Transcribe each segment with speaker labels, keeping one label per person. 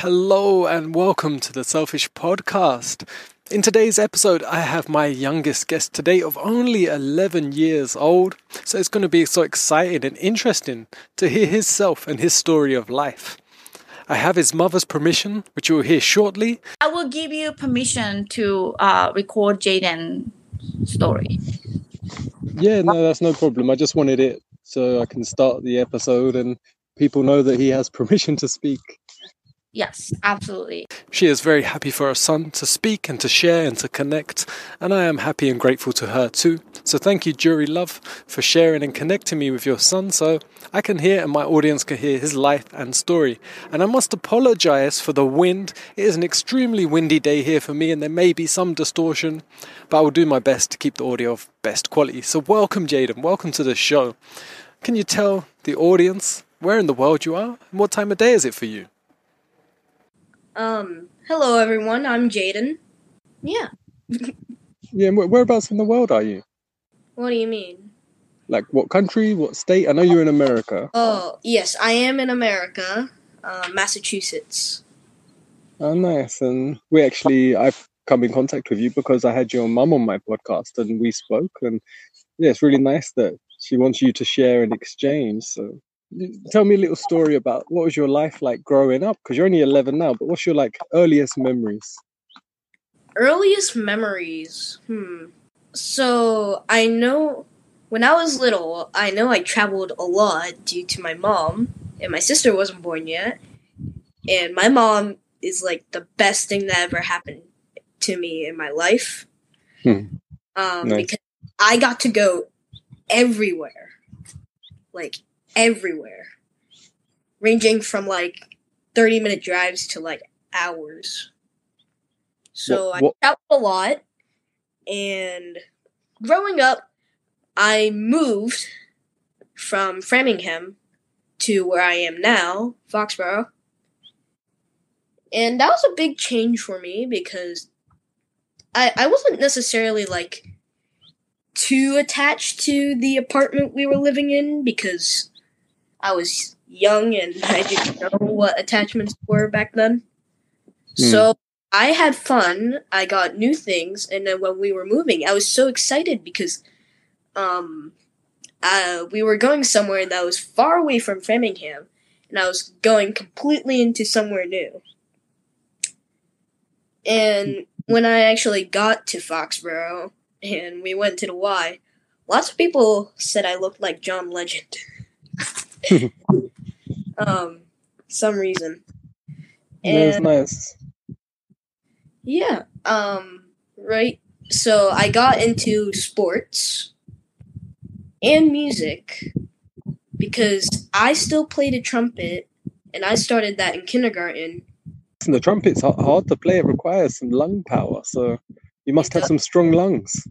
Speaker 1: Hello and welcome to the Selfish Podcast. In today's episode, I have my youngest guest today of only 11 years old. So it's going to be so exciting and interesting to hear his self and his story of life. I have his mother's permission, which you will hear shortly.
Speaker 2: I will give you permission to uh, record Jaden's story.
Speaker 1: Yeah, no, that's no problem. I just wanted it so I can start the episode and people know that he has permission to speak.
Speaker 2: Yes, absolutely.
Speaker 1: She is very happy for her son to speak and to share and to connect, and I am happy and grateful to her too. So thank you, Jury Love, for sharing and connecting me with your son so I can hear and my audience can hear his life and story. And I must apologize for the wind. It is an extremely windy day here for me, and there may be some distortion, but I will do my best to keep the audio of best quality. So welcome, Jaden. Welcome to the show. Can you tell the audience where in the world you are and what time of day is it for you?
Speaker 3: Um, hello everyone, I'm Jaden. Yeah.
Speaker 1: Yeah, and wh- whereabouts in the world are you?
Speaker 3: What do you mean?
Speaker 1: Like what country, what state? I know you're in America.
Speaker 3: Oh, yes, I am in America, uh, Massachusetts.
Speaker 1: Oh, nice. And we actually, I've come in contact with you because I had your mum on my podcast and we spoke. And yeah, it's really nice that she wants you to share and exchange. So tell me a little story about what was your life like growing up? Because you're only 11 now, but what's your like earliest memories?
Speaker 3: Earliest memories. Hmm. So, I know when I was little, I know I traveled a lot due to my mom, and my sister wasn't born yet. And my mom is like the best thing that ever happened to me in my life.
Speaker 1: Hmm.
Speaker 3: Um,
Speaker 1: Nice.
Speaker 3: because I got to go everywhere. Like everywhere. Ranging from like 30 minute drives to like hours. So
Speaker 1: What- what-
Speaker 3: I traveled a lot and growing up I moved from Framingham to where I am now, Foxborough. And that was a big change for me because I I wasn't necessarily like too attached to the apartment we were living in because I was young and I didn't know what attachments were back then.
Speaker 1: Hmm.
Speaker 3: So I had fun. I got new things, and then when we were moving, I was so excited because um, uh, we were going somewhere that was far away from Framingham, and I was going completely into somewhere new. And when I actually got to Foxborough and we went to the Y, lots of people said I looked like John Legend. um, some reason. And
Speaker 1: nice.
Speaker 3: yeah, um, right. So I got into sports and music because I still played a trumpet and I started that in kindergarten.
Speaker 1: And the trumpet's hard to play. It requires some lung power. So you must have some strong lungs.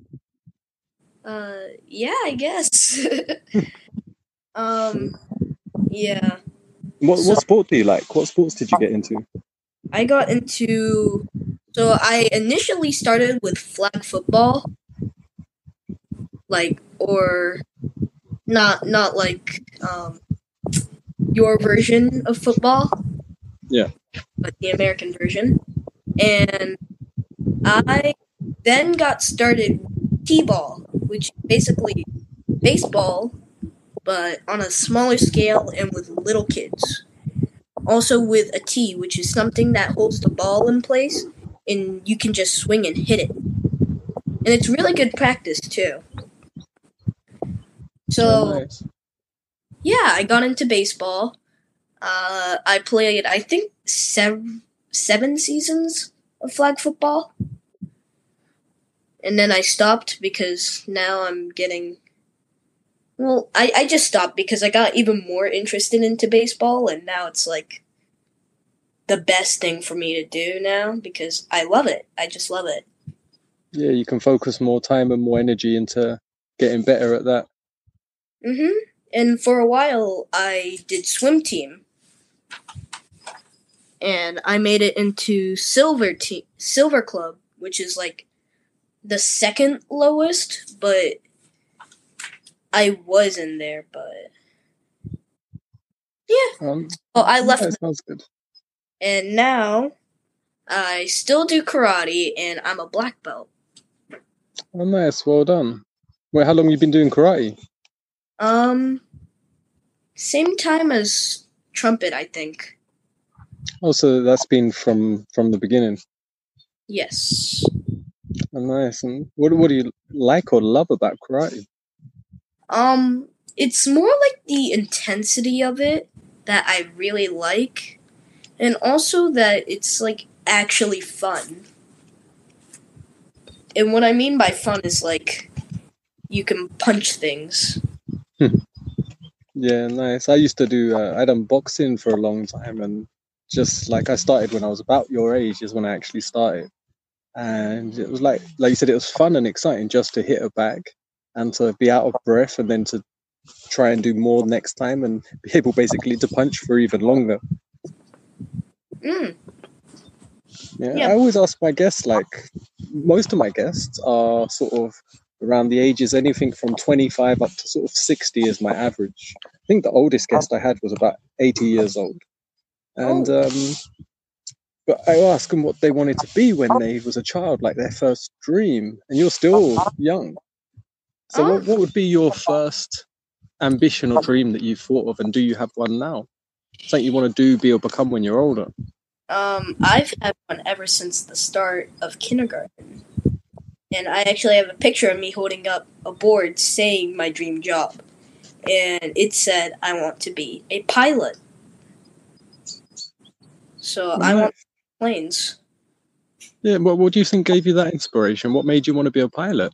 Speaker 3: Uh, yeah, I guess. um, yeah.
Speaker 1: What,
Speaker 3: So-
Speaker 1: what sport do you like? What sports did you get into?
Speaker 3: I got into so I initially started with flag football. Like or not not like um your version of football.
Speaker 1: Yeah.
Speaker 3: But the American version. And I then got started T-ball, which basically baseball but on a smaller scale and with little kids also with a tee, which is something that holds the ball in place and you can just swing and hit it. And it's really good practice too. So
Speaker 1: nice.
Speaker 3: yeah, I got into baseball. Uh, I played, I think, seven seven seasons of flag football, and then I stopped because now I'm getting. Well, I, I just stopped because I got even more interested into baseball, and now it's like the best thing for me to do now because I love it. I just love it.
Speaker 1: Yeah, you can focus more time and more energy into getting better at that.
Speaker 3: Mm hmm And for a while, I did swim team, and I made it into silver team, silver club, which is like the second lowest, but I was in there. But yeah,
Speaker 1: Um,
Speaker 3: oh, I left.
Speaker 1: it sounds good.
Speaker 3: And now I still do karate and I'm a black belt.
Speaker 1: Oh, nice. Well done. Wait, how long you been doing karate?
Speaker 3: Um, same time as trumpet, I think.
Speaker 1: Oh, so that's been from from the beginning.
Speaker 3: Yes.
Speaker 1: Oh, nice. And what what do you like or love about karate?
Speaker 3: Um, it's more like the intensity of it that I really like, and also that it's like actually fun. And what I mean by fun is like you can punch things.
Speaker 1: Yeah, nice. I used to do. Uh, I done boxing for a long time, and just like I started when I was about your age is when I actually started, and it was like like you said, it was fun and exciting just to hit a bag and to be out of breath, and then to try and do more next time and be able basically to punch for even longer.
Speaker 3: Mm.
Speaker 1: Yeah,
Speaker 3: Yeah.
Speaker 1: I always ask my guests, like most of my guests are sort of around the ages anything from 25 up to sort of 60 is my average. I think the oldest guest I had was about 80 years old. And um but I asked them what they wanted to be when they was a child, like their first dream, and you're still young. So what, what would be your first ambition or dream that you've thought of and do you have one now? Something you want to do, be or become when you're older?
Speaker 3: Um, I've had one ever since the start of kindergarten. And I actually have a picture of me holding up a board saying my dream job. And it said, I want to be a pilot. So I want planes.
Speaker 1: Yeah, what, what do you think gave you that inspiration? What made you want to be a pilot?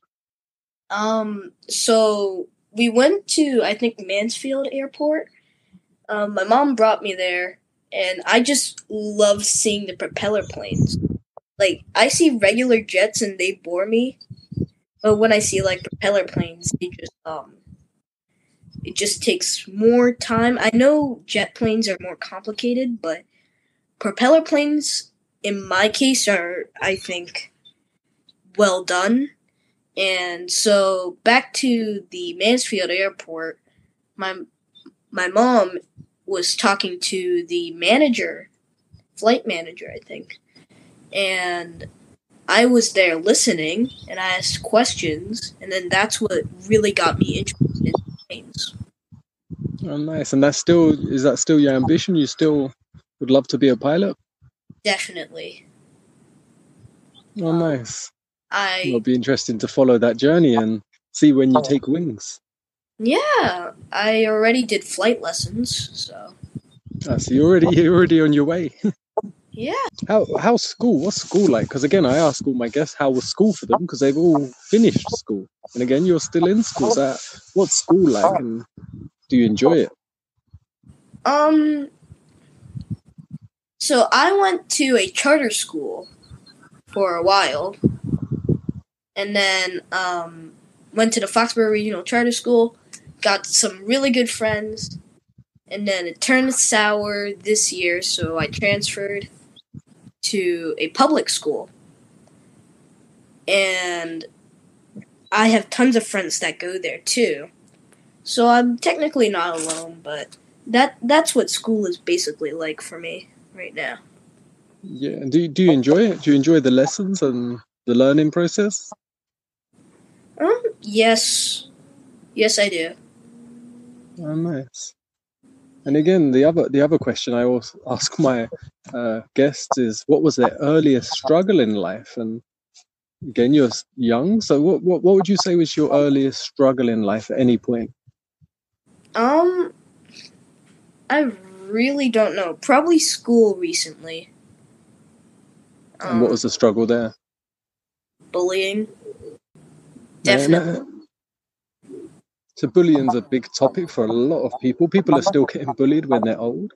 Speaker 3: Um, so we went to, I think, Mansfield Airport. Um, my mom brought me there, and I just love seeing the propeller planes. Like, I see regular jets and they bore me, but when I see like propeller planes, it just um, it just takes more time. I know jet planes are more complicated, but propeller planes, in my case, are I think well done. And so back to the Mansfield airport, my my mom was talking to the manager, flight manager, I think. And I was there listening and I asked questions and then that's what really got me interested in planes.
Speaker 1: Oh, nice. And that's still is that still your ambition? You still would love to be a pilot?
Speaker 3: Definitely.
Speaker 1: Oh, nice.
Speaker 3: I
Speaker 1: It'll be interesting to follow that journey and see when you take wings.
Speaker 3: yeah, I already did flight lessons, so
Speaker 1: Ah, so you're already you're already on your way.
Speaker 3: yeah.
Speaker 1: How how's school? What's school like? Because again, I ask all my guests how was school for them because they've all finished school, and again, you're still in school. So what's school like, and do you enjoy it?
Speaker 3: Um. So I went to a charter school for a while, and then um, went to the Foxborough Regional Charter School. Got some really good friends, and then it turned sour this year, so I transferred to a public school, and I have tons of friends that go there too. So I'm technically not alone, but that that's what school is basically like for me right now.
Speaker 1: Yeah. Do do you enjoy it? Do you enjoy the lessons and the learning process?
Speaker 3: Um, yes, yes, I do.
Speaker 1: Oh, nice. And again, the other the other question I always ask my uh, guests is, what was their earliest struggle in life? And again, you're young, so what, what what would you say was your earliest struggle in life at any point?
Speaker 3: Um, I really don't know. Probably school recently. Um,
Speaker 1: And what was the struggle there?
Speaker 3: bullying? Definitely.
Speaker 1: So bullying's a big topic for a lot of people. People are still getting bullied when they're old.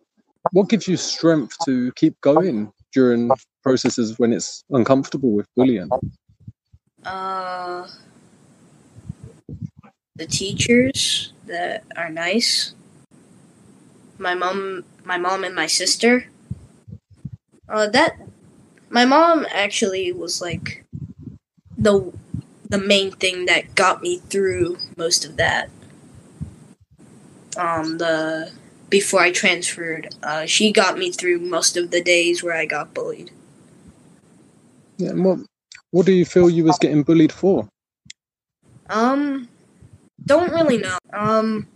Speaker 1: What gives you strength to keep going during processes when it's uncomfortable with bullying?
Speaker 3: Uh, the teachers that are nice. My mom, my mom and my sister. Uh, that my mom actually was like the the main thing that got me through most of that. Um, the before I transferred. Uh, she got me through most of the days where I got bullied.
Speaker 1: Yeah, and what what do you feel you was getting bullied for?
Speaker 3: Um, don't really know. Um,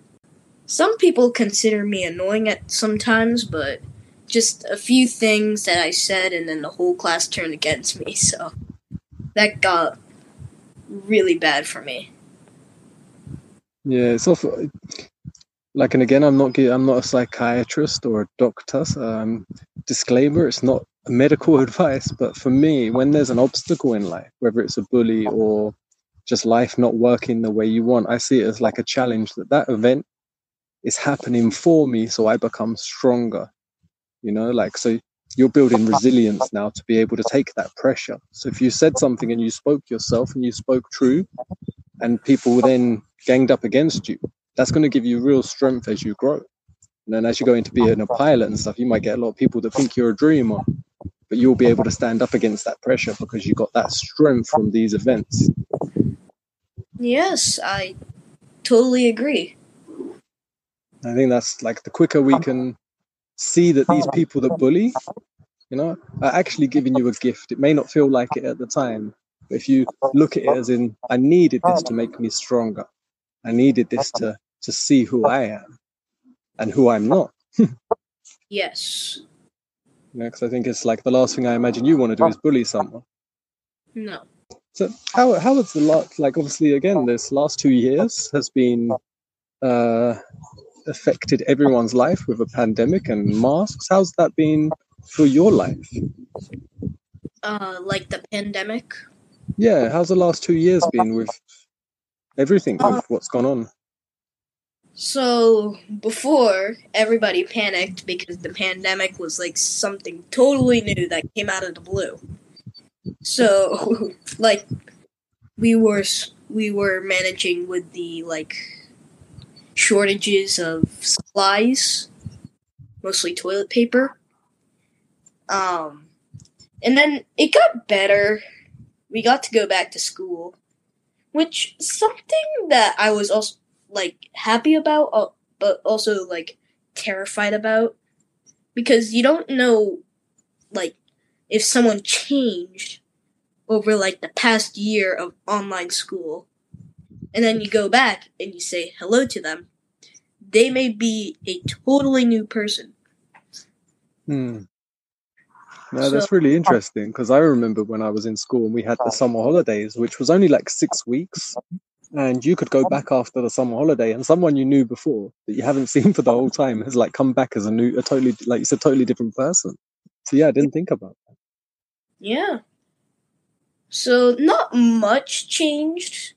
Speaker 3: some people consider me annoying at sometimes, but just a few things that I said, and then the whole class turned against me. So that got really bad for me.
Speaker 1: Yeah, it's off. Like, and again, I'm not. I'm not a psychiatrist or a doctor. so, Um, disclaimer: It's not medical advice. But for me, when there's an obstacle in life, whether it's a bully or just life not working the way you want, I see it as like a challenge. That that event is happening for me, so I become stronger. You know, like so. You're building resilience now to be able to take that pressure. So if you said something and you spoke yourself and you spoke true, and people then ganged up against you, that's going to give you real strength as you grow. And then as you go into being a pilot and stuff, you might get a lot of people that think you're a dreamer, but you'll be able to stand up against that pressure because you got that strength from these events.
Speaker 3: Yes, I totally agree.
Speaker 1: I think that's like the quicker we can see that these people that bully, you know, are actually giving you a gift. It may not feel like it at the time, but if you look at it as in, I needed this to make me stronger. I needed this to to see who I am and who I'm not.
Speaker 3: Yes.
Speaker 1: You know, because I think it's like the last thing I imagine you want to do is bully someone.
Speaker 3: No.
Speaker 1: So how how has the lot like obviously again this last two years has been uh affected everyone's life with a pandemic and masks. How's that been for your life?
Speaker 3: Uh, like the pandemic.
Speaker 1: Yeah, how's the last two years been with everything with what's gone on?
Speaker 3: So before everybody panicked because the pandemic was like something totally new that came out of the blue. So like we were we were managing with the like shortages of supplies, mostly toilet paper. Um and then it got better. We got to go back to school, which something that I was also like happy about, but also like terrified about because you don't know like if someone changed over like the past year of online school and then you go back and you say hello to them they may be a totally new person
Speaker 1: Hmm. No, that's really interesting because I remember when I was in school and we had the summer holidays, which was only like six weeks, and you could go back after the summer holiday, and someone you knew before that you haven't seen for the whole time has like come back as a new, a totally, like it's a totally different person. So yeah, I didn't think about that.
Speaker 3: Yeah. So not much changed,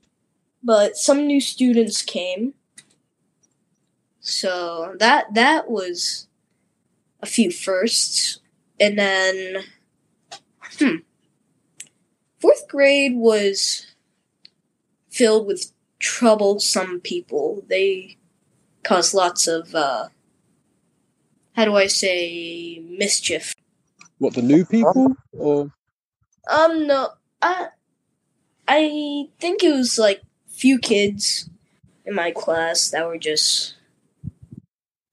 Speaker 3: but some new students came. So that that was a few firsts. And then hmm. Fourth grade was filled with troublesome people. They caused lots of uh how do I say mischief.
Speaker 1: What the new people or
Speaker 3: Um, no, I, I think it was like few kids in my class that were just,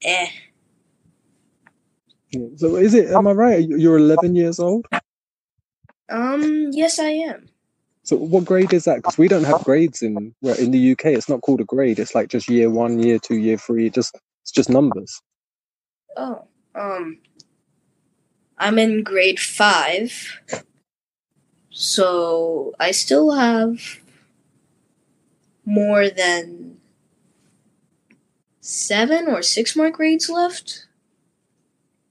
Speaker 3: eh.
Speaker 1: so is it? Am I right? You're 11 years old.
Speaker 3: Um, yes, I am.
Speaker 1: So what grade is that? Because we don't have grades in well, in the UK. It's not called a grade. It's like just year one, year two, year three. Just it's just numbers.
Speaker 3: Oh, um, I'm in grade five, so I still have more than seven or six more grades left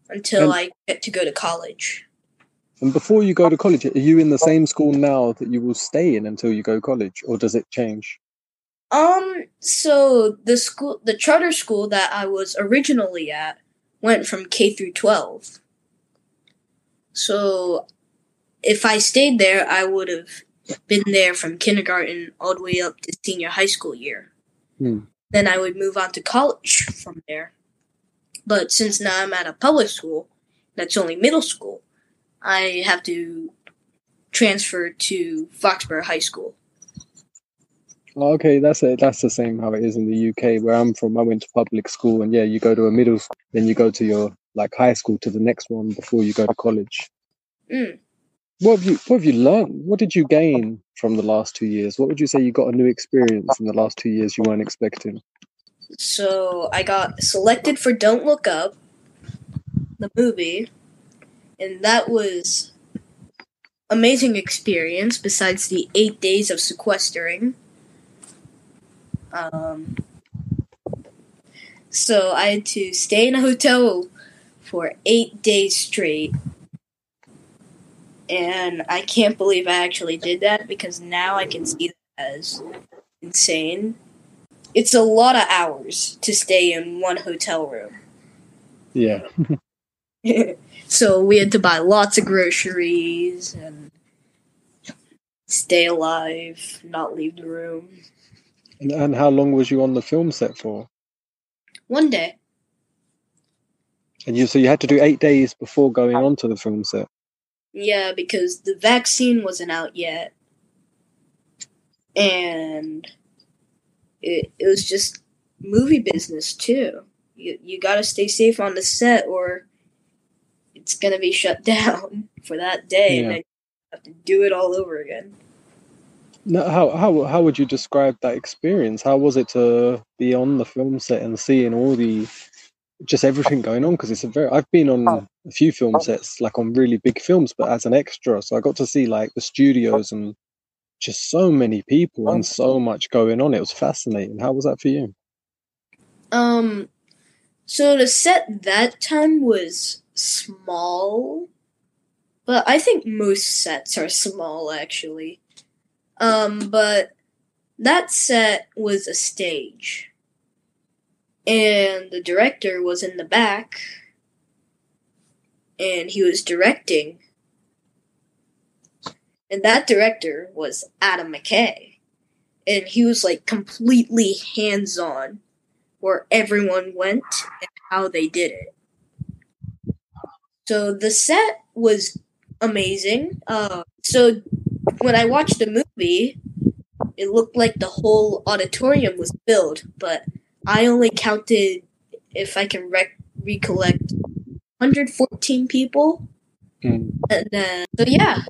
Speaker 3: until
Speaker 1: And-
Speaker 3: I get to go to college.
Speaker 1: And before you go to college, are you in the same school now that you will stay in until you go college, or does it change?
Speaker 3: Um, so the school, the charter school that I was originally at, went from K through twelve. So, if I stayed there, I would have been there from kindergarten all the way up to senior high school year.
Speaker 1: Hmm.
Speaker 3: Then I would move on to college from there. But since now I'm at a public school, that's only middle school, I have to transfer to Foxborough High School.
Speaker 1: Oh, Okay, that's it. That's the same how it is in the UK where I'm from. I went to public school, and yeah, you go to a middle school then you go to your like high school to the next one before you go to college.
Speaker 3: Mm.
Speaker 1: What have you What have you learned? What did you gain from the last two years? What would you say you got a new experience in the last two years you weren't expecting?
Speaker 3: So I got selected for Don't Look Up, the movie, and that was amazing experience. Besides the eight days of sequestering, um, so I had to stay in a hotel for eight days straight. And I can't believe I actually did that because now I can see that as insane. It's a lot of hours to stay in one hotel room.
Speaker 1: Yeah.
Speaker 3: so we had to buy lots of groceries and stay alive, not leave the room.
Speaker 1: And, and how long was you on the film set for?
Speaker 3: One day.
Speaker 1: And you so you had to do eight days before going onto the film set.
Speaker 3: Yeah, because the vaccine wasn't out yet. And it, it was just movie business too. You you got to stay safe on the set or it's going to be shut down for that day and then you have to do it all over again.
Speaker 1: No, how how how would you describe that experience? How was it to be on the film set and seeing all the just everything going on? Because it's a very I've been on a few film sets, like on really big films, but as an extra, so I got to see like the studios and just so many people and so much going on. It was fascinating. How was that for you?
Speaker 3: Um, so the set that time was small, but I think most sets are small actually. Um, but that set was a stage, and the director was in the back, and he was directing. And that director was Adam McKay. And he was like completely hands on where everyone went and how they did it. So the set was amazing. Uh, so when I watched the movie, it looked like the whole auditorium was filled, but I only counted, if I can rec- recollect, 114 people.
Speaker 1: Mm.
Speaker 3: And then, so yeah,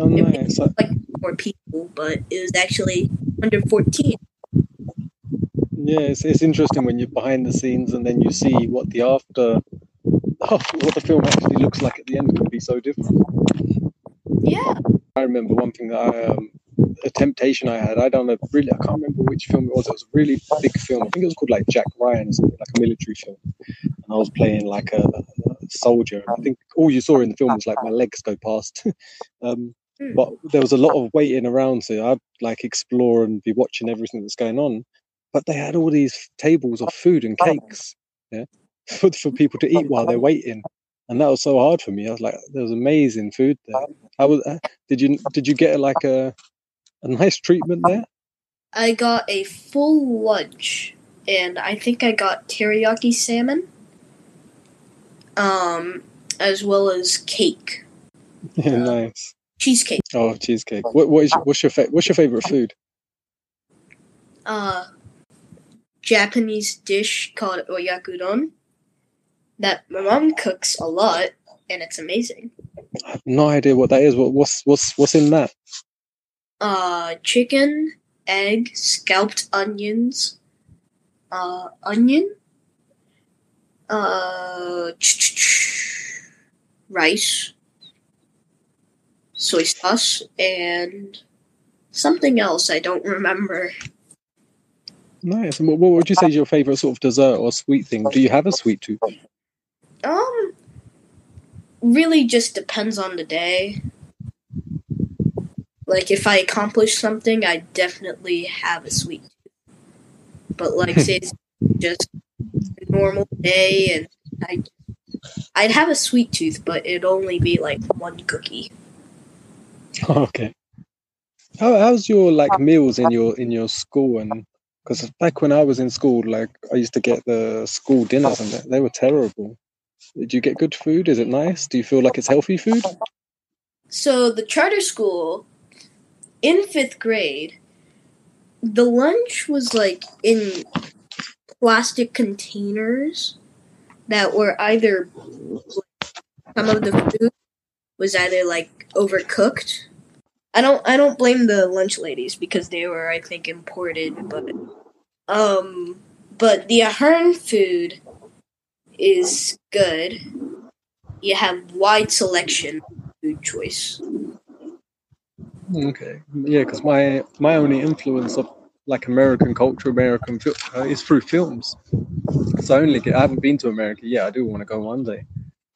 Speaker 1: Oh, nice. So-
Speaker 3: more people, but it was actually 114.
Speaker 1: Yeah, it's, it's interesting when you're behind the scenes and then you see what the after, what the film actually looks like at the end can be so different.
Speaker 3: Yeah.
Speaker 1: I remember one thing that I, um, a temptation I had. I done a really, I can't remember which film it was. It was a really big film. I think it was called like Jack Ryan or something, like a military film. And I was playing like a, a soldier. And I think all you saw in the film was like my legs go past. um,
Speaker 3: Hmm.
Speaker 1: but there was a lot of waiting around, so I'd like explore and be watching everything that's going on. But they had all these tables of food and cakes, yeah, for, for people to eat while they're waiting, and that was so hard for me. I was like, there was amazing food there. How was? Uh, did you did you get like a a nice treatment there?
Speaker 3: I got a full lunch, and I think I got teriyaki salmon, um, as well as cake,
Speaker 1: Yeah, nice.
Speaker 3: cheesecake.
Speaker 1: Oh, cheesecake. What what is what's your fa- what's your favorite food?
Speaker 3: Uh, Japanese dish called oyakodon that my mom cooks a lot, and it's amazing.
Speaker 1: I have no idea what that is. What what's what's what's in that?
Speaker 3: Uh, chicken, egg, scalped onions, uh, onion, uh, rice, soy sauce, and something else I don't remember.
Speaker 1: Nice. And what, what would you say is your favorite sort of dessert or sweet thing? Do you have a sweet tooth?
Speaker 3: Um, really just depends on the day. Like if I accomplish something, I definitely have a sweet tooth. But like say it's just a normal day and I I'd have a sweet tooth, but it'd only be like one cookie.
Speaker 1: okay. How how's your like meals in your in your school and because back when I was in school, like I used to get the school dinners and they, they were terrible. Did you get good food? Is it nice? Do you feel like it's healthy food?
Speaker 3: So the charter school in fifth grade, the lunch was like in plastic containers that were either some of the food was either like overcooked. I don't I don't blame the lunch ladies because they were I think imported, but um but the Ahern food is good. You have wide selection food choice.
Speaker 1: Okay, yeah, because my my only influence of like American culture, American fil- uh, is through films. So I only get, I haven't been to America. Yeah, I do want to go one day,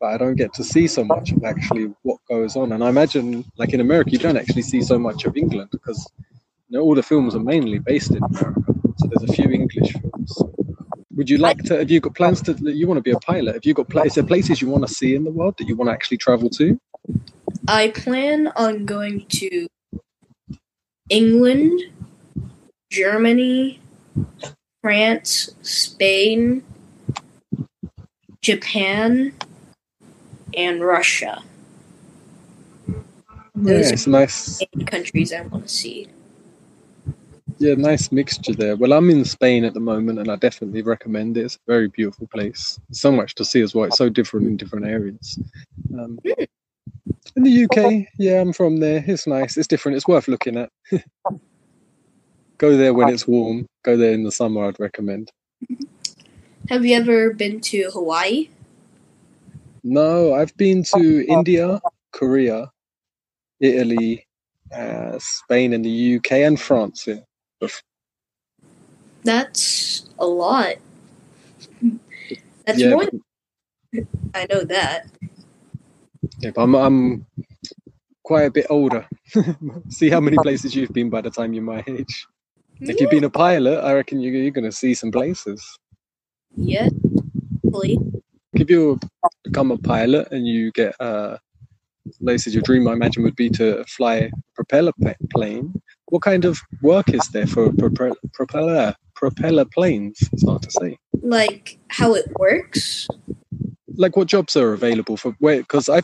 Speaker 1: but I don't get to see so much of actually what goes on. And I imagine, like in America, you don't actually see so much of England because you know, all the films are mainly based in America. So there's a few English films. Would you like to? Have you got plans to? You want to be a pilot? Have you got? Is there places you want to see in the world that you want to actually travel to?
Speaker 3: I plan on going to England, Germany, France, Spain, Japan, and Russia. Those
Speaker 1: Yeah, it's nice.
Speaker 3: eight countries I want to see.
Speaker 1: Yeah, nice mixture there. Well, I'm in Spain at the moment, and I definitely recommend it. It's a very beautiful place. So much to see as well. It's so different in different areas. Um, in the UK, yeah, I'm from there. It's nice. It's different. It's worth looking at. Go there when it's warm. Go there in the summer. I'd recommend.
Speaker 3: Have you ever been to Hawaii?
Speaker 1: No, I've been to India, Korea, Italy, uh, Spain, and the UK, and France. Yeah.
Speaker 3: That's a lot. That's
Speaker 1: yeah,
Speaker 3: more. I know that.
Speaker 1: Yeah, but I'm, I'm quite a bit older. see how many places you've been by the time you're my age. If you've been a pilot, I reckon you, you're going to see some places.
Speaker 3: Yeah, Hopefully.
Speaker 1: If you become a pilot and you get, uh, like your dream, I imagine, would be to fly a propeller plane. What kind of work is there for prope- propeller propeller planes? It's hard to say.
Speaker 3: Like how it works.
Speaker 1: Like, what jobs are available for where? Because I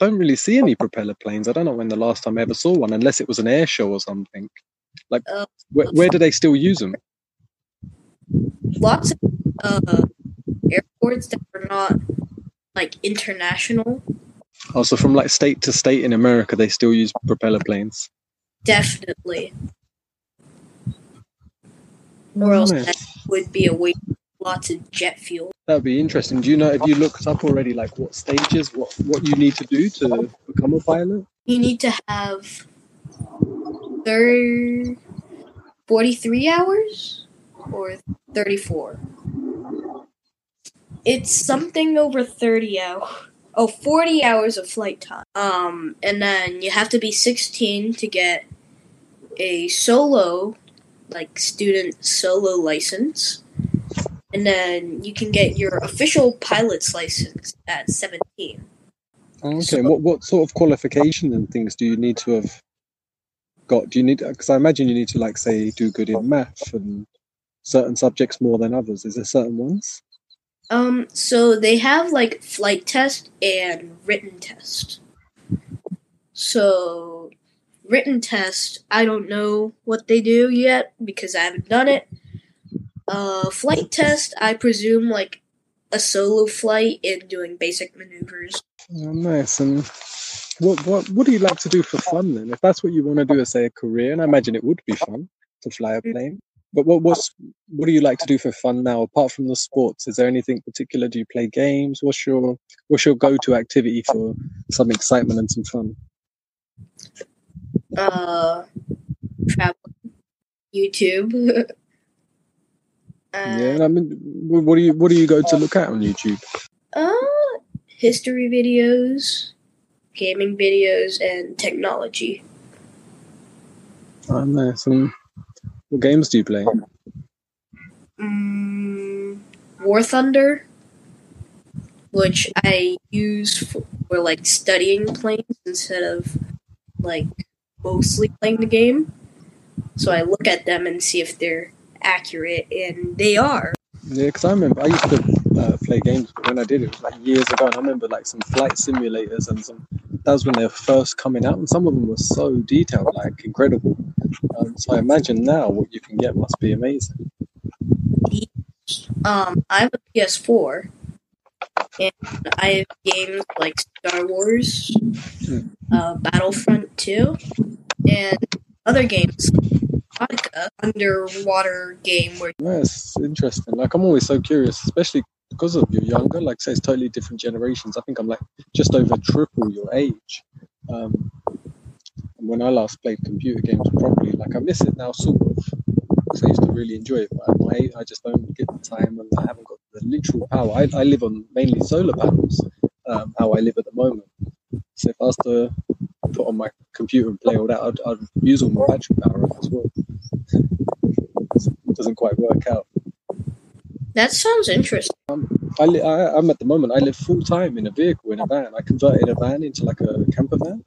Speaker 1: don't really see any propeller planes. I don't know when the last time I ever saw one, unless it was an air show or something. Like,
Speaker 3: Uh,
Speaker 1: where, where do they still use them?
Speaker 3: Lots of uh, airports that are not like international.
Speaker 1: Also, from like state to state in America, they still use propeller planes.
Speaker 3: Definitely. Or else that would be a waste lots of jet fuel.
Speaker 1: That'd be interesting. Do you know? Have you looked up already, like what stages, what what you need to do to become a pilot?
Speaker 3: You need to have thir- 43 hours or 34. It's something over 30 hours. Oh, 40 hours of flight time. Um, and then you have to be 16 to get a solo, like student solo license. And then you can get your official pilot's license at 17.
Speaker 1: Oh, okay. And what what sort of qualification and things do you need to have got? Do you need? Because I imagine you need to like say do good in math and certain subjects more than others. Is there certain ones?
Speaker 3: Um, so they have like flight test and written test. So written test, I don't know what they do yet because I haven't done it. Uh, flight test, I presume like a solo flight and doing basic maneuvers.
Speaker 1: Oh, nice. And what what what do you like to do for fun then? If that's what you want to do as say a career, and I imagine it would be fun to fly a plane. But what what's what do you like to do for fun now apart from the sports? Is there anything particular? Do you play games? What's your what's your go to activity for some excitement and some fun?
Speaker 3: Uh, travel, YouTube. uh,
Speaker 1: Yeah, I mean, what do you what do you go to look at on YouTube?
Speaker 3: Uh, history videos, gaming videos, and technology.
Speaker 1: Oh, nice. And what games do you play?
Speaker 3: Mm, War Thunder, which I use for, for like studying planes instead of like mostly playing the game. So I look at them and see if they're accurate, and they are.
Speaker 1: Yeah, because I remember I used to uh, play games, but when I did it was like years ago, and I remember like some flight simulators and some. That was when they were first coming out, and some of them were so detailed, like incredible. Um, so I imagine now what you can get must be amazing.
Speaker 3: Um, I have a PS4, and I have games like Star Wars,
Speaker 1: Hmm.
Speaker 3: uh, Battlefront 2, and other games. Nautica, underwater game where
Speaker 1: yes interesting. Like I'm always so curious, especially because of you're younger. Like say it's totally different generations. I think I'm like just over triple your age. Um, when I last played computer games properly, like I miss it now, sort of. Because I used to really enjoy it, but age, I just don't get the time, and I haven't got the literal power. I, I live on mainly solar panels. Um, how I live at the moment. So if I was to put on my computer and play all that, I'd, I'd use all my battery power as well. Doesn't quite work out.
Speaker 3: that sounds interesting.
Speaker 1: Um, I, li- I I'm at the moment. I live full time in a vehicle in a van. I converted a van into like a camper van,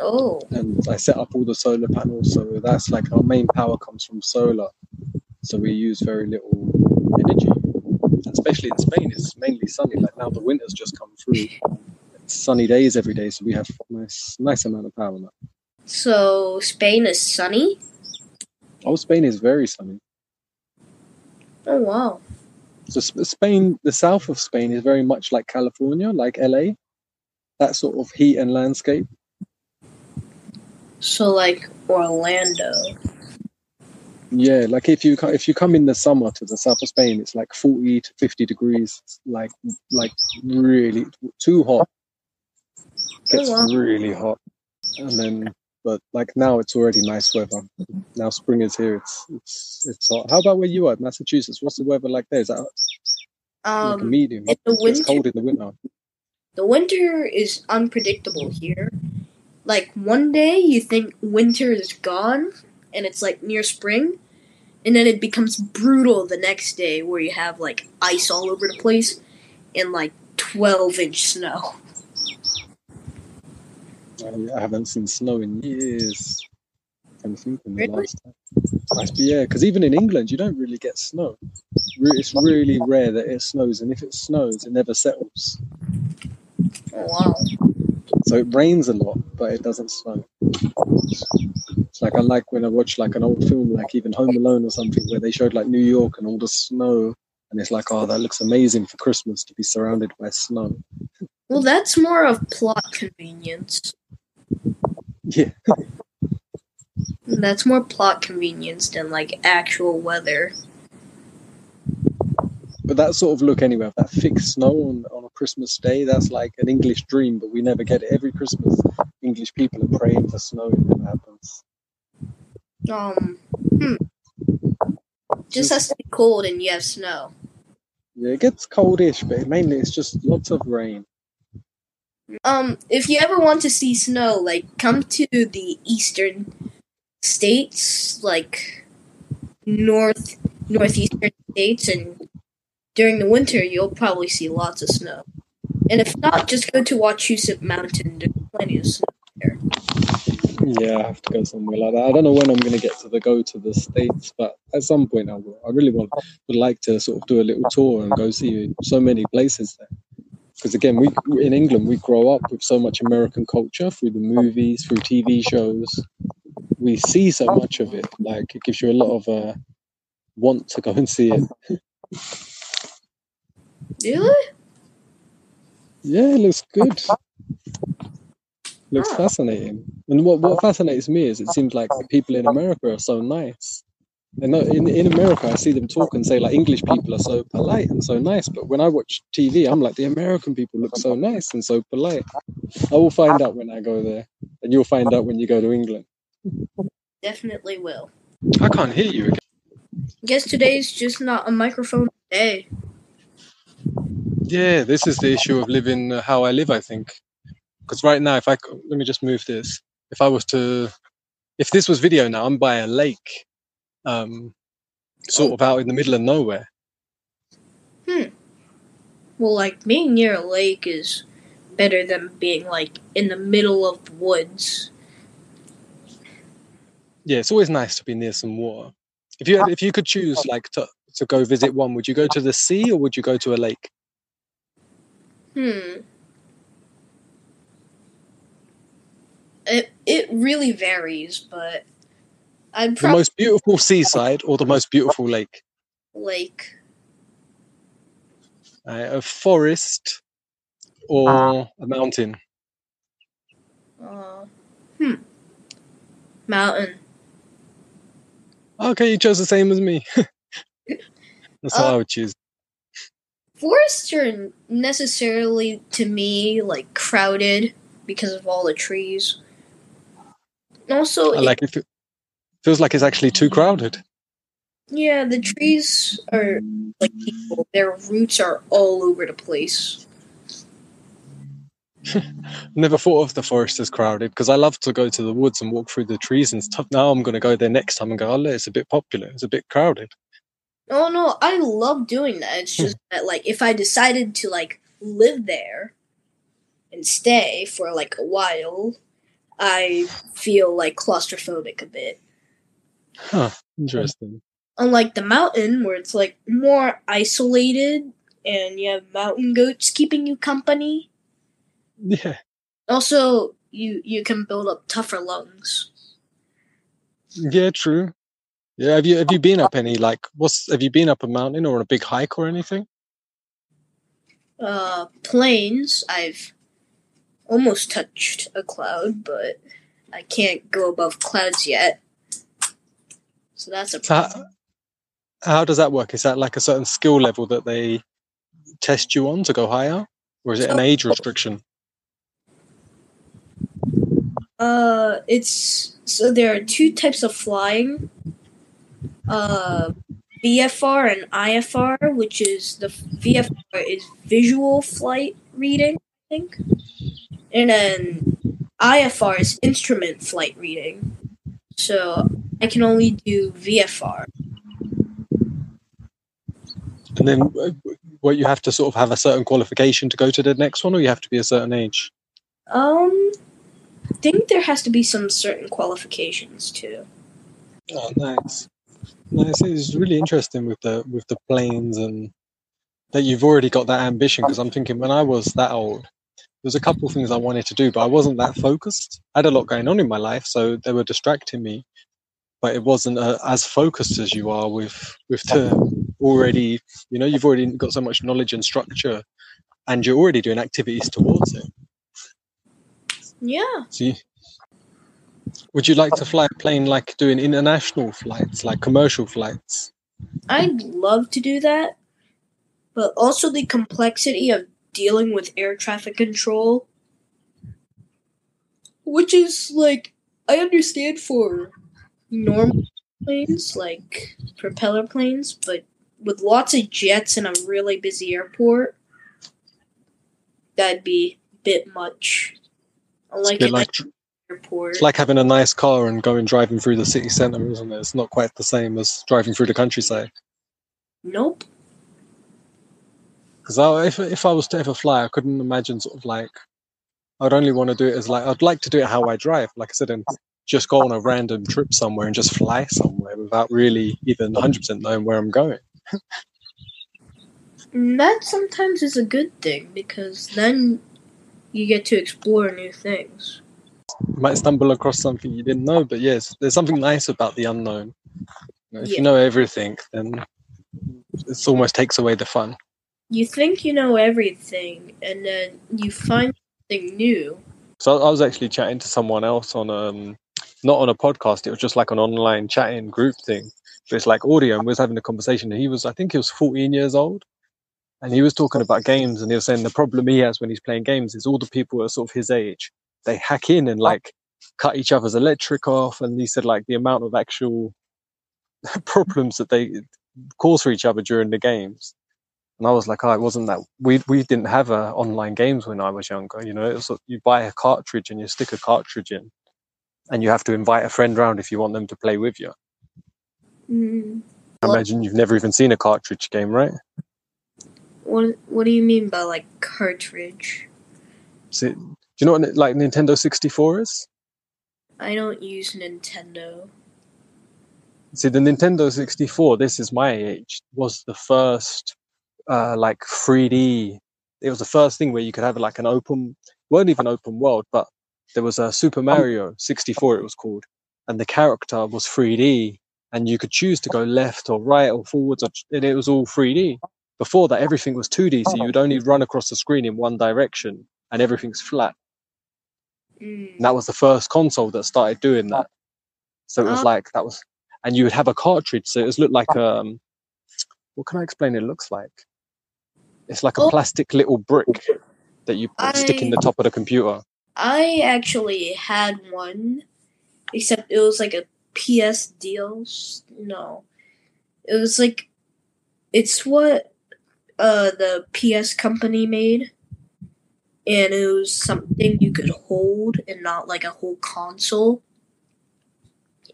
Speaker 3: Oh,
Speaker 1: and I set up all the solar panels. So that's like our main power comes from solar. So we use very little energy, especially in Spain. It's mainly sunny. Like now, the winter's just come through. It's sunny days every day, so we have nice nice amount of power now.
Speaker 3: so Spain is sunny.
Speaker 1: Oh, Spain is very sunny.
Speaker 3: Oh wow.
Speaker 1: So Spain, the south of Spain is very much like California, like LA. That sort of heat and landscape.
Speaker 3: So like Orlando.
Speaker 1: Yeah, like if you if you come in the summer to the south of Spain, it's like forty to fifty degrees. Like like really too hot. Oh, Gets
Speaker 3: Oh, wow.
Speaker 1: really hot, and then but like now it's already nice weather. Now spring is here. It's it's it's hot. How about where you are, Massachusetts? What's the weather like there? Is that like
Speaker 3: Um,
Speaker 1: medium?
Speaker 3: in the
Speaker 1: It's cold in the winter.
Speaker 3: the winter is unpredictable here. Like one day you think winter is gone and it's like near spring, and then it becomes brutal the next day where you have like ice all over the place and like twelve inch snow.
Speaker 1: I I haven't seen snow in years. I'm thinking the
Speaker 3: Really?
Speaker 1: last time. Be, yeah, because even in England, you don't really get snow. It's really rare that it snows, and if it snows, it never settles.
Speaker 3: Oh wow.
Speaker 1: So it rains a lot, but it doesn't snow. It's like I like when I watch like an old film, like even Home Alone or something, where they showed like New York and all the snow, and it's like, oh, that looks amazing for Christmas to be surrounded by snow.
Speaker 3: Well, that's more of plot convenience.
Speaker 1: Yeah,
Speaker 3: That's more plot convenience than like actual weather.
Speaker 1: but that sort of look anyway, of that thick snow on, on a Christmas day, that's like an English dream, but we never get it. Every Christmas, English people are praying for snow, it never happens.
Speaker 3: Um, hmm. Just has to be cold and you have snow.
Speaker 1: Yeah, it gets coldish, but mainly it's just lots of rain.
Speaker 3: Um, if you ever want to see snow, like come to the eastern states, like north northeastern states, and during the winter you'll probably see lots of snow. And if not, just go to Wachusett Mountain. There's plenty of snow there.
Speaker 1: Yeah, I have to go somewhere like that. I don't know when I'm going to get to the go to the states, but at some point I will. I really want would like to sort of do a little tour and go see so many places there. Because again, we in England we grow up with so much American culture through the movies, through TV shows. We see so much of it. Like it gives you a lot of uh, want to go and see it.
Speaker 3: Really?
Speaker 1: Yeah, it looks good. Looks
Speaker 3: Oh.
Speaker 1: fascinating. And what, what fascinates me is it seems like the people in America are so nice. And in, in America, I see them talk and say, like, English people are so polite and so nice. But when I watch TV, I'm like, the American people look so nice and so polite. I will find out when I go there. And you'll find out when you go to England.
Speaker 3: Definitely will.
Speaker 1: I can't hear you again.
Speaker 3: Guess today's just not a microphone day.
Speaker 1: Yeah, this is the issue of living uh, how I live, I think. Because right now, if I let me just move this. If I was to, if this was video now, I'm by a lake, um, sort of out in the middle of nowhere. Hmm.
Speaker 3: Well, like being near a lake is better than being like in the middle of the woods.
Speaker 1: Yeah, it's always nice to be near some water. If you had, if you could choose, like to to go visit one, would you go to the sea or would you go to a lake?
Speaker 3: Hmm. It it really varies, but I'd
Speaker 1: The
Speaker 3: probably
Speaker 1: most beautiful seaside or the most beautiful lake?
Speaker 3: lake.
Speaker 1: Uh, a forest or a mountain?
Speaker 3: Uh, hmm. Mountain.
Speaker 1: Okay, you chose the same as me. That's what
Speaker 3: Uh,
Speaker 1: I would choose.
Speaker 3: Forests are necessarily to me like crowded because of all the trees. Also,
Speaker 1: uh,
Speaker 3: it-
Speaker 1: like it. Feels like it's actually too crowded.
Speaker 3: yeah, the trees are like people. Their roots are all over the place.
Speaker 1: Never thought of the forest as crowded because I love to go to the woods and walk through the trees and stuff. Now I'm going to go there next time and go, oh, look, it's a bit popular. It's a bit crowded.
Speaker 3: Oh no, I love doing that. It's just that like if I decided to like live there and stay for like a while, I feel like claustrophobic a bit.
Speaker 1: Huh. Interesting.
Speaker 3: Unlike the mountain where it's like more isolated and you have mountain goats keeping you company.
Speaker 1: Yeah.
Speaker 3: Also, you you can build up tougher lungs.
Speaker 1: Yeah, true. Yeah, have you have you been up any like what's have you been up a mountain or on a big hike or anything?
Speaker 3: Uh planes, I've almost touched a cloud, but I can't go above clouds yet. So that's a
Speaker 1: So how, how does that work? Is that like a certain skill level that they test you on to go higher, or is it an age restriction?
Speaker 3: Uh, it's so there are two types of flying. Uh, VFR and IFR, which is the VFR is visual flight reading, I think, and then IFR is instrument flight reading. So I can only do VFR.
Speaker 1: And then uh, what you have to sort of have a certain qualification to go to the next one, or you have to be a certain age.
Speaker 3: Um, I think there has to be some certain qualifications too.
Speaker 1: Oh, nice. Nice. It's really interesting with the with the planes and that you've already got that ambition. Because I'm thinking when I was that old, there was a couple of things I wanted to do, but I wasn't that focused. I had a lot going on in my life, so they were distracting me. But it wasn't uh, as focused as you are with with the already. You know, you've already got so much knowledge and structure, and you're already doing activities towards it.
Speaker 3: Yeah.
Speaker 1: So, would you like to fly a plane like doing international flights, like commercial flights?
Speaker 3: I'd love to do that, but also the complexity of dealing with air traffic control, which is like I understand for normal planes like propeller planes, but with lots of jets in a really busy airport, that'd be a bit much. I
Speaker 1: It's a
Speaker 3: like
Speaker 1: bit
Speaker 3: it
Speaker 1: like
Speaker 3: like airport.
Speaker 1: It's like having a nice car and going driving through the city centre, isn't it? It's not quite the same as driving through the countryside.
Speaker 3: nope.
Speaker 1: Because if if I was to ever fly, I couldn't imagine sort of like I'd only want to do it as like I'd like to do it how I drive, like I said, and just go on a random trip somewhere and just fly somewhere without really even 100 percent knowing where I'm going.
Speaker 3: That sometimes is a good thing because then you get to explore new things.
Speaker 1: You might stumble across something you didn't know, but yes, there's something nice about the unknown. If
Speaker 3: Yeah.
Speaker 1: you know everything, then it almost takes away the fun.
Speaker 3: You think you know everything, and then you find something new.
Speaker 1: So I was actually chatting to someone else on um not on a podcast. It was just like an online chatting group thing. But it's like audio, and we was having a conversation. He was, I think, he was 14 years old, and he was talking about games, and he was saying the problem he has when he's playing games is all the people are sort of his age. They hack in and like cut each other's electric off, and he said like the amount of actual problems that they cause for each other during the games. And I was like, oh, it wasn't that we we didn't have uh, online games when I was younger. You know, it was you buy a cartridge and you stick a cartridge in, and you have to invite a friend round if you want them to play with you.
Speaker 3: Mm.
Speaker 1: I imagine you've never even seen a cartridge game, right?
Speaker 3: What What do you mean by like cartridge?
Speaker 1: So, do you know what like Nintendo 64 is?
Speaker 3: I don't use Nintendo.
Speaker 1: See, the Nintendo 64, this is my age, was the first uh, like 3D. It was the first thing where you could have like an open, weren't even open world, but there was a Super Mario 64, it was called, and the character was 3D, and you could choose to go left or right or forwards, and it was all 3D. before that everything was 2D, so you would only run across the screen in one direction and everything's flat.
Speaker 3: Mm.
Speaker 1: That was the first console that started doing that. So it was
Speaker 3: Oh.
Speaker 1: like that was, and you would have a cartridge. So it was looked like um, what can I explain? It looks like it's like a
Speaker 3: Oh.
Speaker 1: plastic little brick that you put- stick in the top of the computer.
Speaker 3: I actually had one, except it was like a PS deal. No, it was like it's what uh the PS company made, and it was something you could hold and not like a whole console.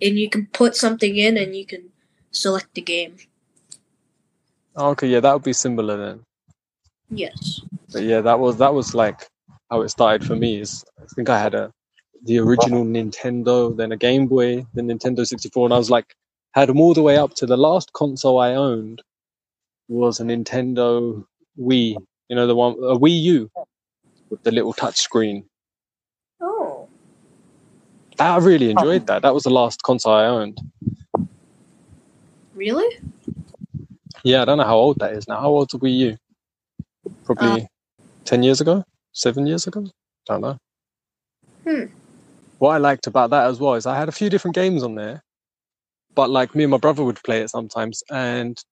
Speaker 3: And you can put something in, and you can select the game.
Speaker 1: Oh, okay, yeah, that would be similar then.
Speaker 3: Yes.
Speaker 1: But yeah, that was that was like how it started for me. Is I think I had a the original Nintendo, then a Game Boy, then Nintendo 64, and I was like had them all the way up to the last console I owned was a Nintendo Wii. You know the one a Wii U with the little touch screen.
Speaker 3: Oh.
Speaker 1: I really enjoyed that. That was the last console I owned.
Speaker 3: Really?
Speaker 1: Yeah, I don't know how old that is now. How old's the Wii U? Probably ten years ago, seven years ago. Don't know.
Speaker 3: Hmm.
Speaker 1: What I liked about that as well is I had a few different games on there, but like me and my brother would play it sometimes, and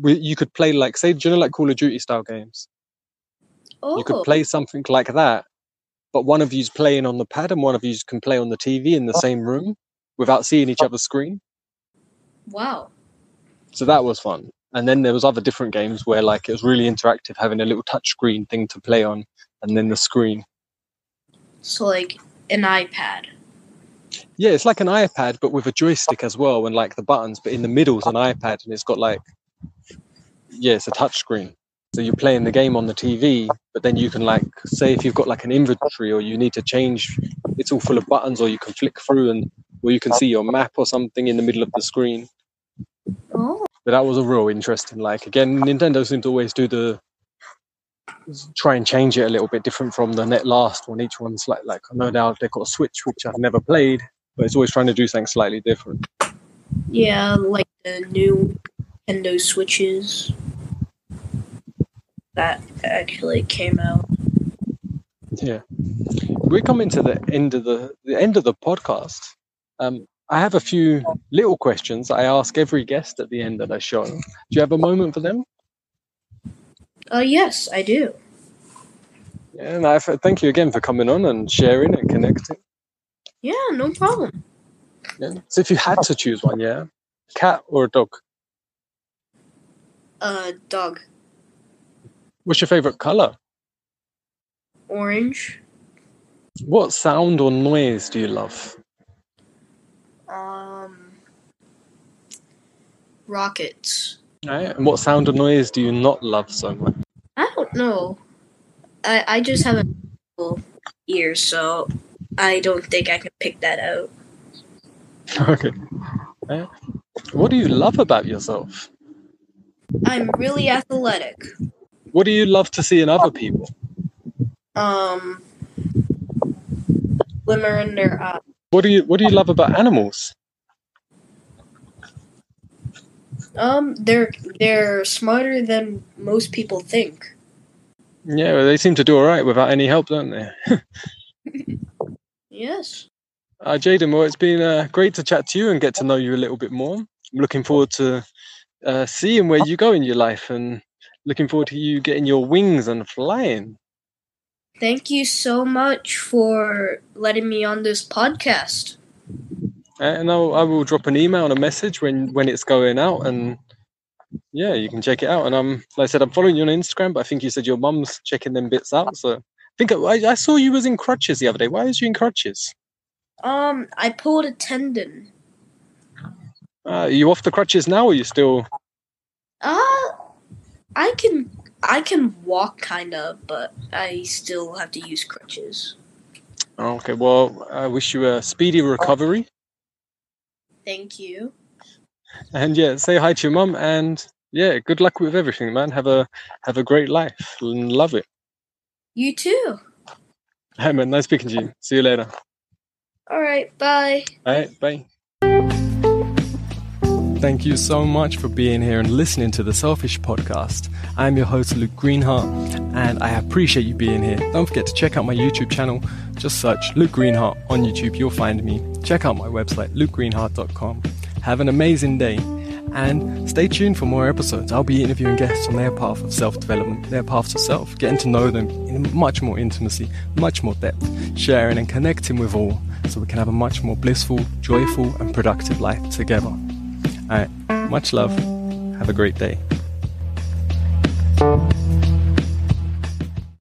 Speaker 1: we, you could play like say, do you know like Call of Duty style games?
Speaker 3: Oh.
Speaker 1: You could play something like that, but one of you's playing on the pad and one of you can play on the TV in the same room without seeing each other's screen.
Speaker 3: Wow.
Speaker 1: So that was fun. And then there was other different games where like it was really interactive, having a little touch screen thing to play on, and then the screen.
Speaker 3: So like an iPad.
Speaker 1: Yeah, it's like an iPad, but with a joystick as well, and like the buttons. But in the middle's an iPad, and it's got like, yeah, it's a touch screen. So you're playing the game on the TV, but then you can like say if you've got like an inventory or you need to change, it's all full of buttons, or you can flick through and or you can see your map or something in the middle of the screen.
Speaker 3: Oh.
Speaker 1: But that was a real interesting. Like again, Nintendo seemed to always do the try and change it a little bit different from the net last one. Each one's like like no doubt they've got a Switch which I've never played, but it's always trying to do something slightly different.
Speaker 3: Yeah, like the new Nintendo Switches that actually came out.
Speaker 1: Yeah, we're coming to the end of the the end of the podcast. Um, I have a few little questions I ask every guest at the end of the show. Do you have a moment for them?
Speaker 3: Uh, yes, I do.
Speaker 1: Yeah, and I thank you again for coming on and sharing and connecting.
Speaker 3: Yeah, no problem.
Speaker 1: Yeah. So if you had to choose one, yeah, cat or a dog,
Speaker 3: Uh, dog.
Speaker 1: what's your favorite color?
Speaker 3: Orange.
Speaker 1: What sound or noise do you love?
Speaker 3: Um, rockets.
Speaker 1: Right. And what sound or noise do you not love so much?
Speaker 3: I don't know. I I just have a ear, so I don't think I can pick that out.
Speaker 1: okay. What do you love about yourself?
Speaker 3: I'm really athletic.
Speaker 1: What do you love to see in other people?
Speaker 3: Um, glimmer in their eye.
Speaker 1: What do you What do you love about animals?
Speaker 3: Um, they're they're smarter than most people think.
Speaker 1: Yeah, well, they seem to do all right without any help, don't they?
Speaker 3: Yes.
Speaker 1: Uh, Jaden, well, it's been uh, great to chat to you and get to know you a little bit more. I'm looking forward to uh, seeing where you go in your life and looking forward to you getting your wings and flying.
Speaker 3: Thank you so much for letting me on this podcast.
Speaker 1: And I'll, I will drop an email and a message when, when it's going out. And yeah, you can check it out. And I'm, like I said, I'm following you on Instagram, but I think you said your mum's checking them bits out. So I think I, I saw you was in crutches the other day. Why was you in crutches?
Speaker 3: Um, I pulled a tendon.
Speaker 1: Uh, are you off the crutches now or are you still?
Speaker 3: Uh, I can I can walk kind of, but I still have to use crutches.
Speaker 1: Okay, well, I wish you a speedy recovery.
Speaker 3: Thank you.
Speaker 1: And yeah, say hi to your mum and yeah, good luck with everything, man. Have a have a great life and love it.
Speaker 3: You too.
Speaker 1: Hey man, nice speaking to you. See you later.
Speaker 3: All right, bye.
Speaker 1: All right, bye. Thank you so much for being here and listening to the Selfish Podcast. I'm your host, Luke Greenheart, and I appreciate you being here. Don't forget to check out my YouTube channel. Just search Luke Greenheart on YouTube, you'll find me. Check out my website, lukegreenheart.com. Have an amazing day and stay tuned for more episodes. I'll be interviewing guests on their path of self development, their path to self, getting to know them in much more intimacy, much more depth, sharing and connecting with all so we can have a much more blissful, joyful, and productive life together. All right. Much love. Have a great day.